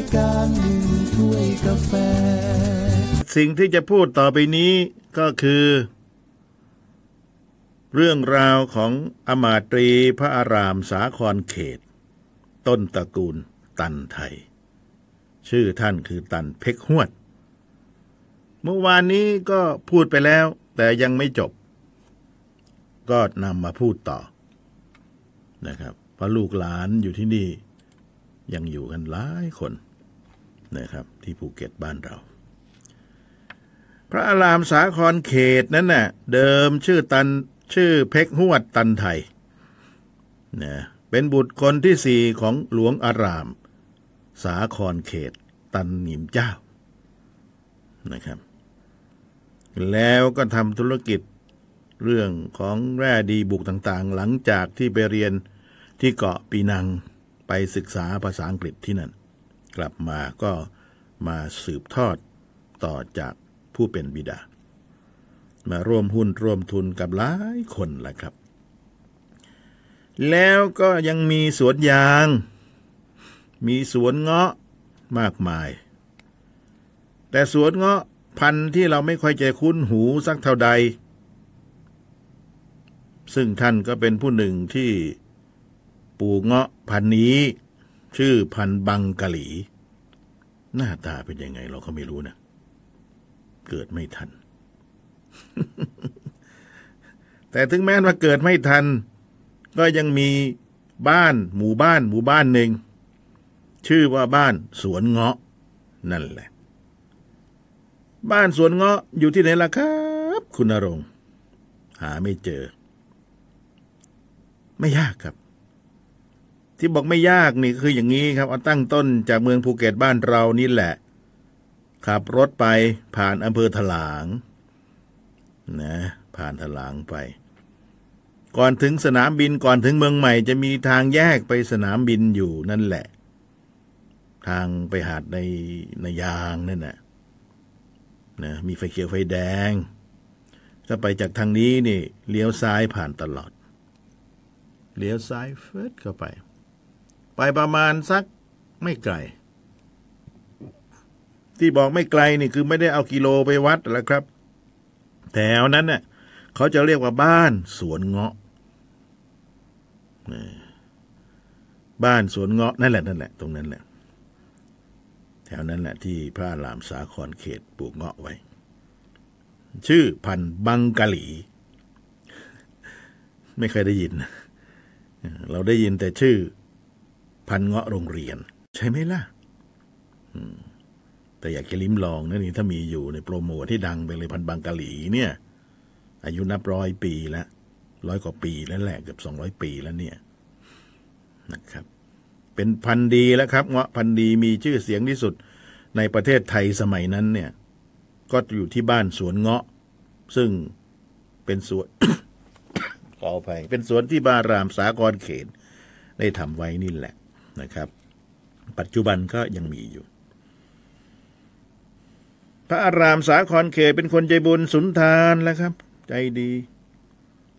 ายการหนึ่งถ้วยกาแฟ สิ่งที่จะพูดต่อไปนี้ก็คือ เรื่องราวของอมาตรีพระอารามสาครเขต ต้นตระกูลตันไทย ชื่อท่านคือตันเพกหวด เมื่อวานนี้ก็พูดไปแล้ว แต่ยังไม่จบ ก็นำมาพูดต่อนะครับเพราะลูกหลานอยู่ที่นี่ยังอยู่กันหลายคน นะครับที่ภูเก็ตบ้านเรา พระอารามสาครเขตนั้นน่ะเดิมชื่อตันชื่อเพกหวดตันไทยนะเป็นบุตรคนที่สี่ของหลวงอาราม สาครเขต ตันหนิมเจ้านะครับ แล้วก็ทำธุรกิจเรื่องของแร่ดีบุกต่างๆ หลังจากที่ไปเรียนที่เกาะปีนังไปศึกษาภาษาอังกฤษที่นั่น กลับมาก็มาสืบทอดต่อจากผู้เป็นบิดา มาร่วมหุ้นร่วมทุนกับหลายคนแหละครับ แล้วก็ยังมีสวนยาง มีสวนเงาะมากมาย แต่สวนเงาะพันธุ์ที่เราไม่ค่อยจะคุ้นหูสักเท่าใด ซึ่งท่านก็เป็นผู้หนึ่งที่ปลูกเงาะพันธุ์นี้ ชื่อพันธ์บังกะหลี หน้าตาเป็นยังไงเราก็ไม่รู้นะ เกิดไม่ทัน แต่ถึงแม้ว่าเกิดไม่ทัน ก็ยังมีบ้านหมู่บ้านหมู่บ้านหนึ่ง ชื่อว่าบ้านสวนเงาะ นั่นแหละ บ้านสวนเงาะอยู่ที่ไหนล่ะครับ คุณนรงหาไม่เจอ ไม่ยากครับ ที่บอกไม่ยากนี่คืออย่างนี้ครับเอาตั้งต้นจากเมืองภูเก็ตบ้านเรานี่แหละ ขับรถไปผ่านอำเภอถลางนะผ่านถลางไป ก่อนถึงสนามบินก่อนถึงเมืองใหม่ จะมีทางแยกไปสนามบินอยู่นั่นแหละ ทางไปหาดในในยางนั่นน่ะนะมีไฟเขียวไฟแดง ถ้าไปจากทางนี้นี่เลี้ยวซ้ายผ่านตลอด เลี้ยวซ้ายเฟิดเข้าไป ไปประมาณสักไม่ไกล ที่บอกไม่ไกลนี่คือไม่ได้เอากิโลไปวัดแล้วครับ แถวนั้นเน่ะเขาจะเรียกว่าบ้านสวนเงาะบ้านสวนเงาะนั่นแหละนั่นแหละ ตรงนั้นแหละ แถวนั้นแหละ ที่พระอารามสาครเขตปลูกเงาะไว้ ชื่อพันธุ์บังกะหลี ไม่เคยได้ยิน เราได้ยินแต่ชื่อ พันเงาะโรงเรียน ใช่ไหมล่ะแต่อยากจะลิ้มลองนะนี่ถ้ามีอยู่ในโปรโมทที่ดังไปเลยพันบังกะหลีเนี่ย อายุนับร้อยปีแล้วร้อยกว่าปีแล้วแหละเกือบสองร้อยปีแล้วเนี่ยนะครับ เป็นพันดีแล้วครับเงาะพันดีมีชื่อเสียงที่สุดในประเทศไทยสมัยนั้นเนี่ย ก็อยู่ที่บ้านสวนเงาะ ซึ่งเป็นสวนขออภัยเป็นสวนที่บารามสากรเขต ได้ทำไว้นี่แหละ นะครับ ปัจจุบันก็ยังมีอยู่ พระอารามสาครเขตเป็นคนใจบุญสุนทานแล้วครับ ใจดี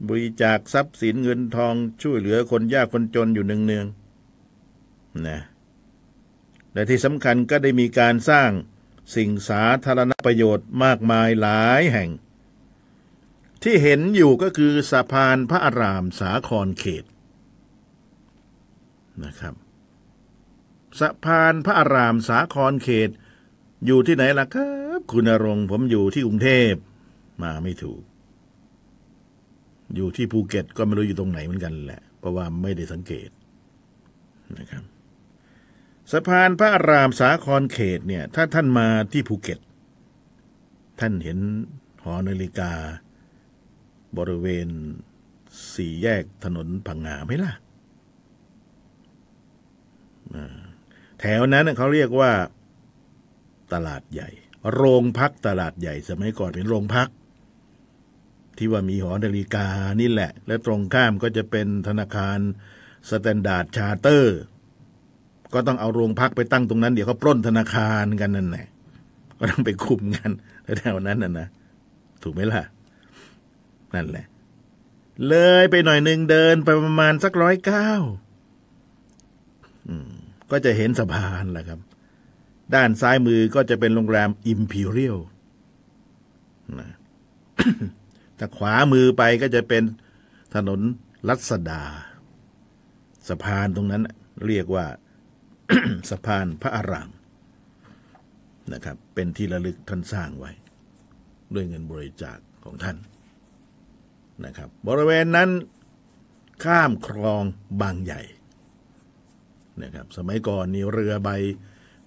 บริจาคทรัพย์สินเงินทองช่วยเหลือคนยากคนจนอยู่เนืองๆนะและที่สำคัญก็ได้มีการสร้างสิ่งสาธารณประโยชน์มากมายหลายแห่ง ที่เห็นอยู่ก็คือสะพานพระอารามสาครเขตนะครับ สะพานพระอารามสาครเขต อยู่ที่ไหนล่ะครับ คุณนรงผมอยู่ที่กรุงเทพ มาไม่ถูก อยู่ที่ภูเก็ตก็ไม่รู้อยู่ตรงไหนเหมือนกันแหละ เพราะว่าไม่ได้สังเกตนะครับสะพานพระอารามสาครเขตเนี่ย ถ้าท่านมาที่ภูเก็ต ท่านเห็นหอนาฬิกา บริเวณสี่แยกถนนพังงาไหมล่ะ แถวนั้นเขาเรียกว่าตลาดใหญ่ โรงพักตลาดใหญ่ สมัยก่อนเป็นโรงพัก ที่ว่ามีหอนาฬิกานี่แหละ และตรงข้ามก็จะเป็นธนาคาร Standard Chartered ก็ต้องเอาโรงพักไปตั้งตรงนั้น เดี๋ยวเขาปล้นธนาคารกันนั่นแหละก็ต้องไปคุมกันแถวนั้นน่ะนะถูกไหมล่ะ นั่นแหละ เลยไปหน่อยหนึ่งเดินไปประมาณสักร้อยเก้า ก็จะเห็นสะพานแหละครับ ด้านซ้ายมือก็จะเป็นโรงแรม Imperial นะถ้าขวามือไปก็จะเป็นถนนรัศดา สะพานตรงนั้นเรียกว่าสะพานพระอารามนะครับ เป็นที่ระลึกท่านสร้างไว้ ด้วยเงินบริจาคของท่านนะครับ บริเวณนั้นข้ามคลองบางใหญ่ นะครับ สมัยก่อนนี่เรือใบ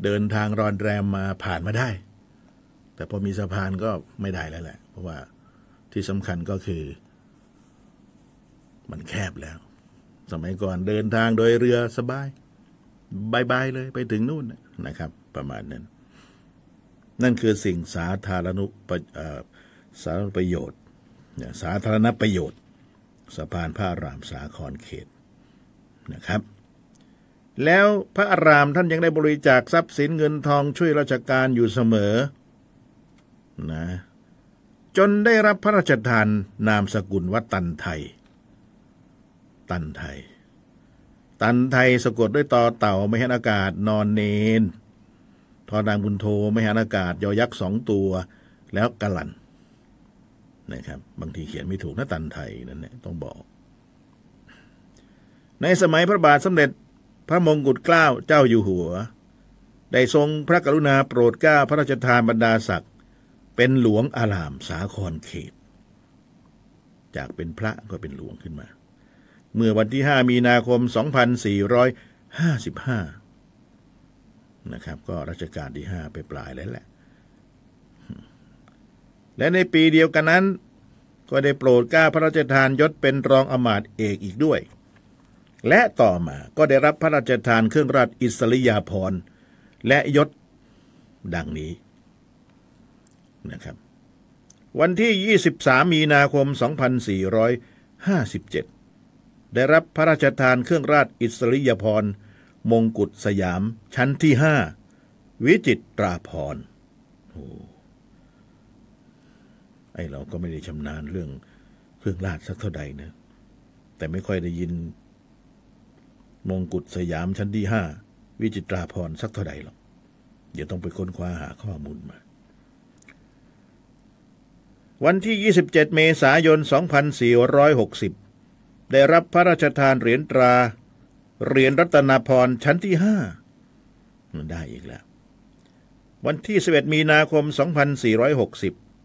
เดินทางรอนแรมมาผ่านมาได้ แต่พอมีสะพานก็ไม่ได้แล้วแหละ เพราะว่าที่สำคัญก็คือ มันแคบแล้ว สมัยก่อนเดินทางโดยเรือสบายบายบายเลยไปถึงนู่นนะครับ ประมาณนั้น นั่นคือสิ่งสาธารณปสาธารณประโยชน์ สาธารณประโยชน์สะพานพระรามสาครเขตนะครับ แล้วพระอารามท่านยังได้บริจาคทรัพย์สินเงินทองช่วยราชการอยู่เสมอ นะ จนได้รับพระราชทานนามสกุลว่าตันไทย ตันไทย ตันไทยสะกดด้วยต่อเต่าไม่หันอากาศนอนเนนทอนางบุญโทไม่หันอากาศยอยักษ์สองตัว แล้วกะลันนะครับ บางทีเขียนไม่ถูกนะตันไทยนั่นแหละต้องบอก ในสมัยพระบาทสมเด็จ พระมงกุฎเกล้าเจ้าอยู่หัว ได้ทรงพระกรุณาโปรดเกล้าพระราชทานบรรดาศักดิ์เป็นหลวงอารามสาครเขต จากเป็นพระก็เป็นหลวงขึ้นมา เมื่อวันที่ 5 มีนาคม 2455 นะครับ ก็รัชกาลที่ 5 ไปปลายแล้วแหละ และในปีเดียวกันนั้น ก็ได้โปรดเกล้าพระราชทานยศเป็นรองอมาตย์เอกอีกด้วย และต่อมาก็ได้รับพระราชทานเครื่องราชอิสริยาภรณ์ และยศดังนี้นะครับ วันที่ 23 มีนาคม 2457 ได้รับพระราชทานเครื่องราชอิสริยาภรณ์มงกุฎสยามชั้นที่ 5 วิจิตตราภรณ์โอ้ไอเราก็ไม่ได้ชำนาญเรื่องเครื่องราชสักเท่าใดนะ แต่ไม่ค่อยได้ยิน มงกุฎสยามชั้นที่ห้าวิจิตราภรสักเท่าใดหรอก เดี๋ยวต้องไปค้นคว้าหาข้อมูลมา วันที่ 27 เมษายน 2460 ได้รับพระราชทานเหรียญตรา เหรียญรัตนพรชั้นที่ห้ามันได้อีกแล้ว วันที่ 11 มีนาคม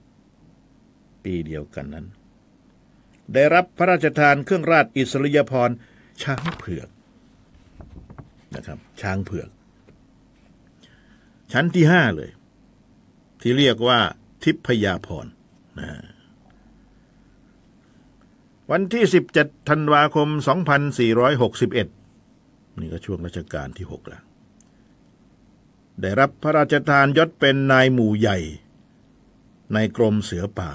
2460 ปีเดียวกันนั้น ได้รับพระราชทานเครื่องราชอิสริยาภรช้างเผือก นะครับ ช้างเผือก ชั้นที่ห้าเลย ที่เรียกว่าทิพยาพรนะวันที่ 17ธันวาคม 2461 นี่ก็ช่วงรัชกาลที่ 6 แล้ว ได้รับพระราชทานยศเป็นนายหมู่ใหญ่ ในกรมเสือป่า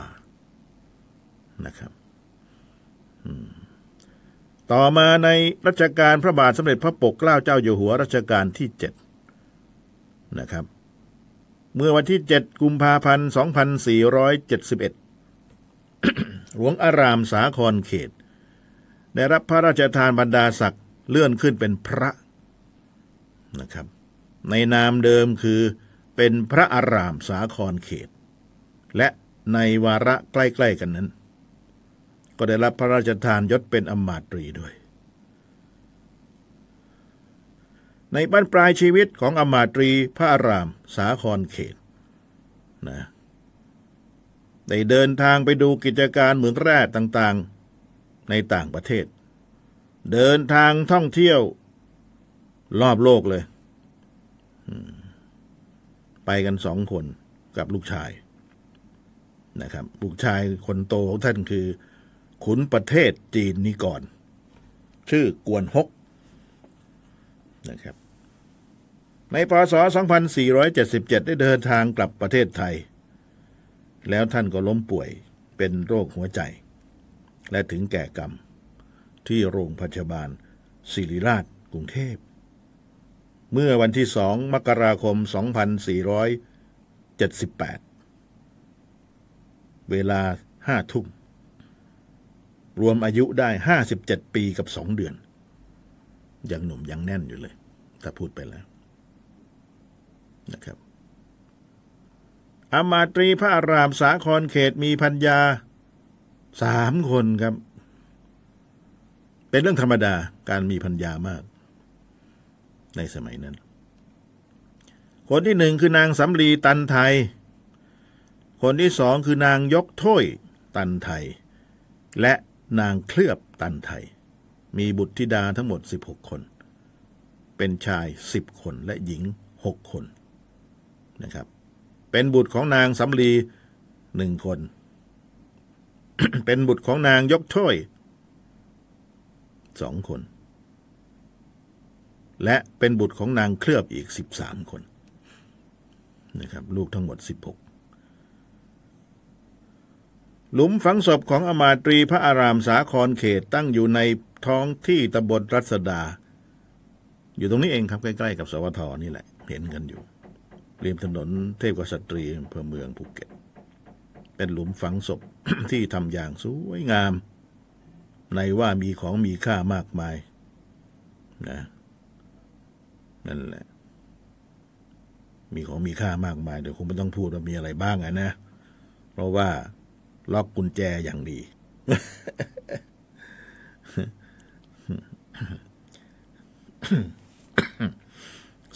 นะครับ ต่อมาในรัชกาลพระบาทสมเด็จพระปกเกล้าเจ้าอยู่หัวรัชกาลที่ 7 นะครับ เมื่อวันที่ 7 กุมภาพันธ์ 2471 หลวงอารามสาครเขต ได้รับพระราชทานบรรดาศักดิ์เลื่อนขึ้นเป็นพระนะครับ ในนามเดิมคือเป็นพระอารามสาครเขต และในวาระใกล้ ๆ กันนั้น ก็ได้รับพระราชทานยศเป็นอมาตรีด้วย ในบ้านปลายชีวิตของอมาตรีพระอาราม สาครเขตนะได้เดินทางไปดูกิจการเหมืองแร่ต่างๆ ในต่างประเทศ เดินทางท่องเที่ยวรอบโลกเลย ไปกันสองคนกับลูกชายนะครับ ลูกชายคนโตของท่านคือ ขุนประเทศจีนนิกรชื่อกวนฮกนะครับ ในพศ 2477 ได้เดินทางกลับประเทศไทย แล้วท่านก็ล้มป่วยเป็นโรคหัวใจ และถึงแก่กรรม ที่โรงพยาบาลศิริราชกรุงเทพ เมื่อวันที่สองมกราคม 2478 เวลาห้าทุ่ม รวมอายุได้57ปีกับสองเดือน ยังหนุ่มยังแน่นอยู่เลย ถ้าพูดไปแล้วนะครับอามาตรีพระอารามสาครเขตมีพัญญาสามคนครับ เป็นเรื่องธรรมดาการมีพัญญามาก ในสมัยนั้น คนที่หนึ่งคือนางสำลีตันไทย คนที่สองคือนางยกถ้วยตันไทย และ นางเคลือบตันไทย มีบุตรธิดาทั้งหมด 16 คน เป็นชาย 10 คนและหญิง 6 คนนะครับ เป็นบุตรของนางสำลีหนึ่งคน เป็นบุตรของนางยกถ้วยสองคน และเป็นบุตรของนางเคลือบอีก 13 คนนะครับ ลูกทั้งหมด 16 หลุมฝังศพของอมาตรีพระอารามสาครเขตตั้งอยู่ในท้องที่ตำบลรัศดา อยู่ตรงนี้เองครับใกล้ๆกับสวทนี่แหละ เห็นกันอยู่ริมถนนเทพกษัตรีอำเภอเมืองภูเก็ต เป็นหลุมฝังศพที่ทำอย่างสวยงาม ในว่ามีของมีค่ามากมายนะนั่นแหละ มีของมีค่ามากมายเดี๋ยวคงไม่ต้องพูดว่ามีอะไรบ้างอะนะ เพราะว่า ล็อกกุญแจอย่างดี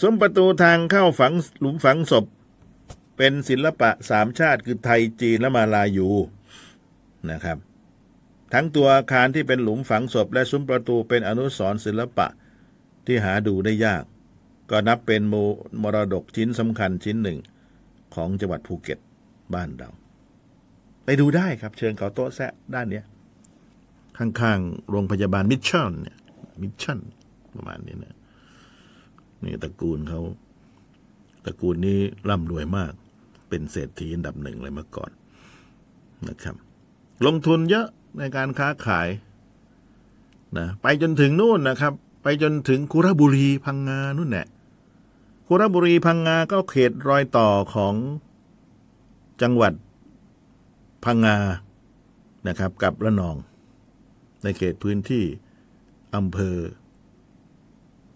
ซุ้มประตูทางเข้าฝังหลุมฝังศพ เป็นศิลปะสามชาติคือไทยจีนและมาลายูนะครับ ทั้งตัวอาคารที่เป็นหลุมฝังศพ และซุ้มประตูเป็นอนุสรณ์ศิลปะที่หาดูได้ยาก ก็นับเป็นมรดกชิ้นสำคัญชิ้นหนึ่งของจังหวัดภูเก็ตบ้านเรา ไปดูได้ครับ เชิญเขาโต๊ะแซะด้านเนี้ยข้างๆ โรงพยาบาลมิชชั่นเนี่ยมิชชั่นประมาณนี้นะนี่ตระกูลเขาตระกูลนี้ร่ำรวยมาก เป็นเศรษฐีอันดับหนึ่งเลยเมื่อก่อนนะครับ ลงทุนเยอะในการค้าขายนะไปจนถึงนู่นนะครับ ไปจนถึงคุระบุรีพังงานู่นแหละคุระบุรีพังงาก็เขตรอยต่อของจังหวัด พังงานะครับ กับระนอง ในเขตพื้นที่อำเภอ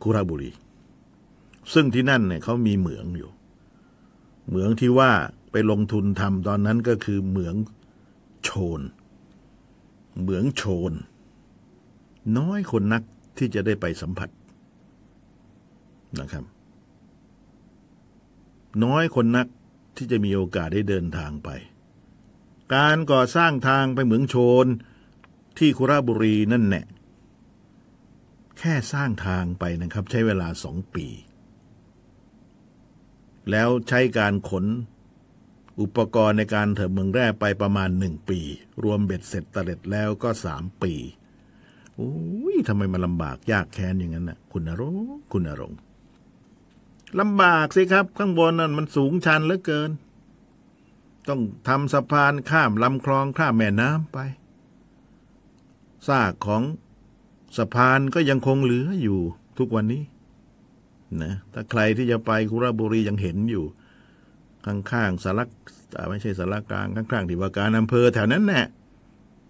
คุระบุรี ซึ่งที่นั่นเนี่ยเขามีเหมืองอยู่ เหมืองที่ว่าไปลงทุนทำตอนนั้นก็คือเหมืองโชน เหมืองโชน น้อยคนนักที่จะได้ไปสัมผัสนะครับ น้อยคนนักที่จะมีโอกาสได้เดินทางไป การก่อสร้างทางไปเหมืองโชน ที่คุระบุรีนั่นแน่แค่สร้างทางไปนะครับใช้เวลาสองปี แล้วใช้การขน อุปกรณ์ในการเถิดเมืองแร่ไปประมาณหนึ่งปี รวมเบ็ดเสร็จตะเล็ดแล้วก็สามปีโอ้ยทำไมมันลำบากยากแค้นอย่างนั้นนะคุณนรงคุณนรงลำบากสิครับ ข้างบนนั่นมันสูงชันเหลือเกิน ต้องทำสะพานข้ามลำคลองข้ามแม่น้ำไปซากของสะพานก็ยังคงเหลืออยู่ทุกวันนี้นะถ้าใครที่จะไปคุระบุรียังเห็นอยู่ ข้างๆสารักไม่ใช่สารกลางข้างๆที่ว่าการอำเภอแถวนั้นแน่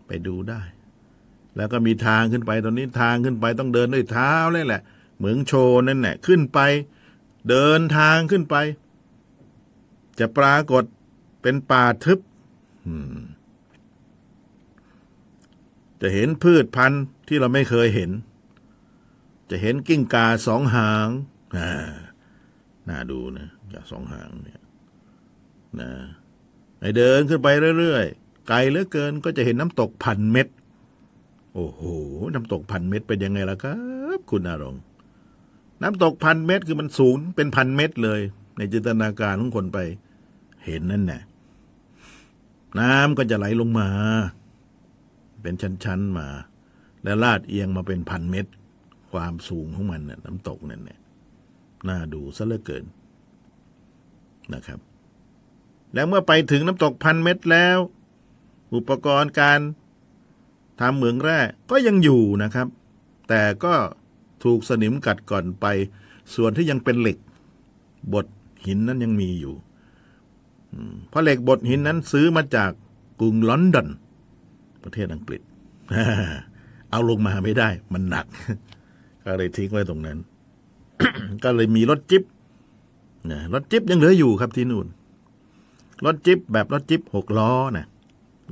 ไปดูได้ แล้วก็มีทางขึ้นไปตอนนี้ทางขึ้นไปต้องเดินด้วยเท้าเลยแหละ เหมืองโชนั่นแหละขึ้นไป เดินทางขึ้นไป จะปรากฏ เป็นป่าทึบจะเห็นพืชพันธุ์ที่เราไม่เคยเห็น จะเห็นกิ้งกาสองหางน่าดูนะจากสองหางเนี่ยนะไอเดินขึ้นไปเรื่อยๆ ไกลเหลือเกินก็จะเห็นน้ำตกพันเม็ด โอ้โห น้ำตกพันเม็ดเป็นยังไงล่ะครับ คุณอารงน้ำตกพันเม็ดคือมันสูงเป็นพันเม็ดเลย ในจินตนาการของคนไป เห็นนั่นแหละ น้ำก็จะไหลลงมา เป็นชั้นๆมา แล้วลาดเอียงมาเป็นพันเม็ดความสูงของมันนี่ยน้ำตกนั่นเนี่ยน่าดูซะเหลือเกินนะครับ แล้วเมื่อไปถึงน้ำตกพันเม็ดแล้ว อุปกรณ์การทำเหมืองแร่ก็ยังอยู่นะครับ แต่ก็ถูกสนิมกัดก่อนไป ส่วนที่ยังเป็นเหล็กบดหินนั้นยังมีอยู่ เพราะเหล็กบดหินนั้นซื้อมาจากกรุงลอนดอน ประเทศอังกฤษ เอาลงมาไม่ได้ มันหนัก ก็เลยทิ้งไว้ตรงนั้น ก็เลยมีรถจิ๊บนะรถจิ๊บยังเหลืออยู่ครับที่นู่น รถจิ๊บแบบรถจิ๊บหกล้อนะ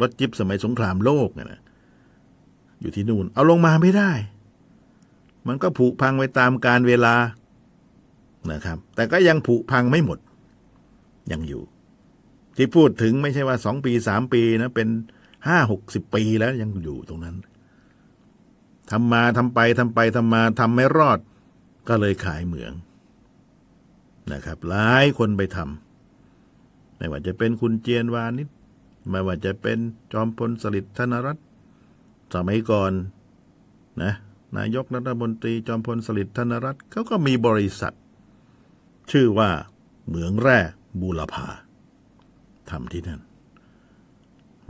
รถจิ๊บสมัยสงครามโลกนะนะอยู่ที่นู่น เอาลงมาไม่ได้ มันก็ผุพังไปตามการเวลานะครับ แต่ก็ยังผุพังไม่หมด ยังอยู่ ที่พูดถึงไม่ใช่ว่าสองปีสามปีนะเป็นห้าหกสิบปีแล้วยังอยู่ตรงนั้นทำมาทำไปทำไปทำมาทำไม่รอด ก็เลยขายเหมืองนะครับ หลายคนไปทำไม่ว่าจะเป็นคุณเจียนวานิชไม่ว่าจะเป็นจอมพลสฤษดิ์ธนรัตน์สมัยก่อนนะนายกรัฐมนตรีจอมพลสฤษดิ์ธนะรัตน์เขาก็มีบริษัท ชื่อว่าเหมืองแร่บูรพา ทำที่นั่น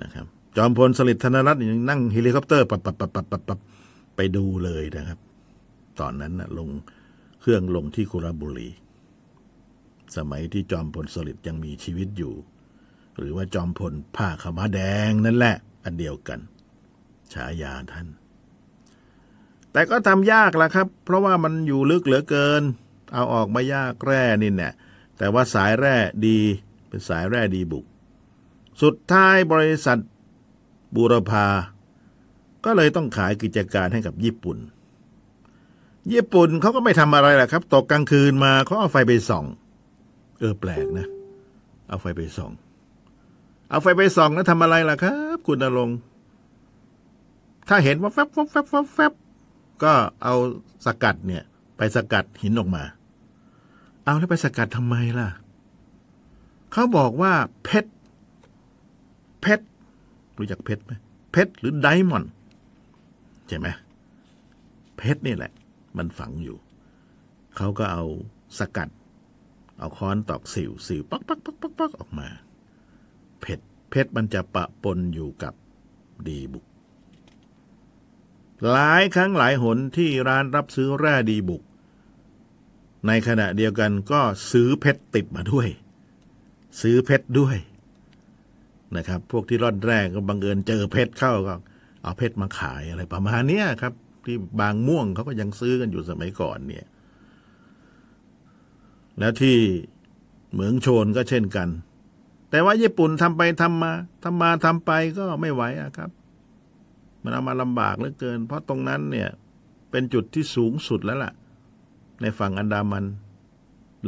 นะครับ จอมพลสฤษดิ์ธนะรัตน์ยังนั่งเฮลิคอปเตอร์ปับปับปับปับปับปบไปดูเลยนะครับ ตอนนั้นนะลงเครื่องลงที่คุระบุรี สมัยที่จอมพลสฤษดิ์ยังมีชีวิตอยู่ หรือว่าจอมพลผ้าขาวม้าแดงนั่นแหละ อันเดียวกัน ฉายาท่าน แต่ก็ทำยากละครับ เพราะว่ามันอยู่ลึกเหลือเกิน เอาออกมายากแร่นี่เนี่ยแต่ว่าสายแร่ดี เป็นสายแร่ดีบุก สุดท้ายบริษัทบูรพา ก็เลยต้องขายกิจการให้กับญี่ปุ่น ญี่ปุ่นเขาก็ไม่ทำอะไรแหละครับ ตกกลางคืนมาเขาเอาไฟไปส่อง เออแปลกนะ เอาไฟไปส่อง เอาไฟไปส่องแล้วทำอะไรล่ะครับ คุณนรงถ้าเห็นว่าแฟบแฟบแฟบแฟบแฟบก็เอาสกัดเนี่ย ไปสกัดหินออกมา เอาแล้วไปสกัดทำไมล่ะ เขาบอกว่าเพชรเพชรรู้จักเพชรไหมเพชรหรือไดมอนด์ใช่ไหมเพชรนี่แหละ มันฝังอยู่ เขาก็เอาสกัด เอาค้อนตอกสิวสิวปักปักปักปักปักออกมา เพชรเพชรมันจะปะปนอยู่กับดีบุก หลายครั้งหลายหนที่ร้านรับซื้อแร่ดีบุก ในขณะเดียวกันก็ซื้อเพชรติดมาด้วย ซื้อเพชรด้วยนะครับ พวกที่ร่อนแรกก็บังเอิญเจอเพชรเข้าก็เอาเพชรมาขายอะไรประมาณนี้ครับ ที่บางม่วงเขาก็ยังซื้อกันอยู่สมัยก่อนเนี่ย แล้วที่เหมืองโชนก็เช่นกัน แต่ว่าญี่ปุ่นทำไปทำมาทำมาทำไปก็ไม่ไหวอะครับ มันเอามาลำบากเหลือเกิน เพราะตรงนั้นเนี่ย เป็นจุดที่สูงสุดแล้วล่ะ ในฝั่งอันดามัน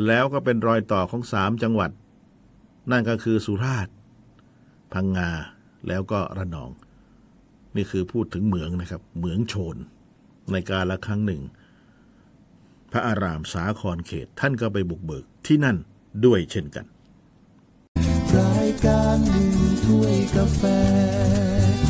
แล้วก็เป็นรอยต่อของสามจังหวัด นั่นก็คือสุราษฎร์พังงาแล้วก็ระนอง นี่คือพูดถึงเหมืองนะครับ เหมืองโชน ในการละครั้งหนึ่ง พระอารามสาครเขตท่านก็ไปบุกเบิกที่นั่นด้วยเช่นกัน รายการหนึ่งถ้วยกาแฟ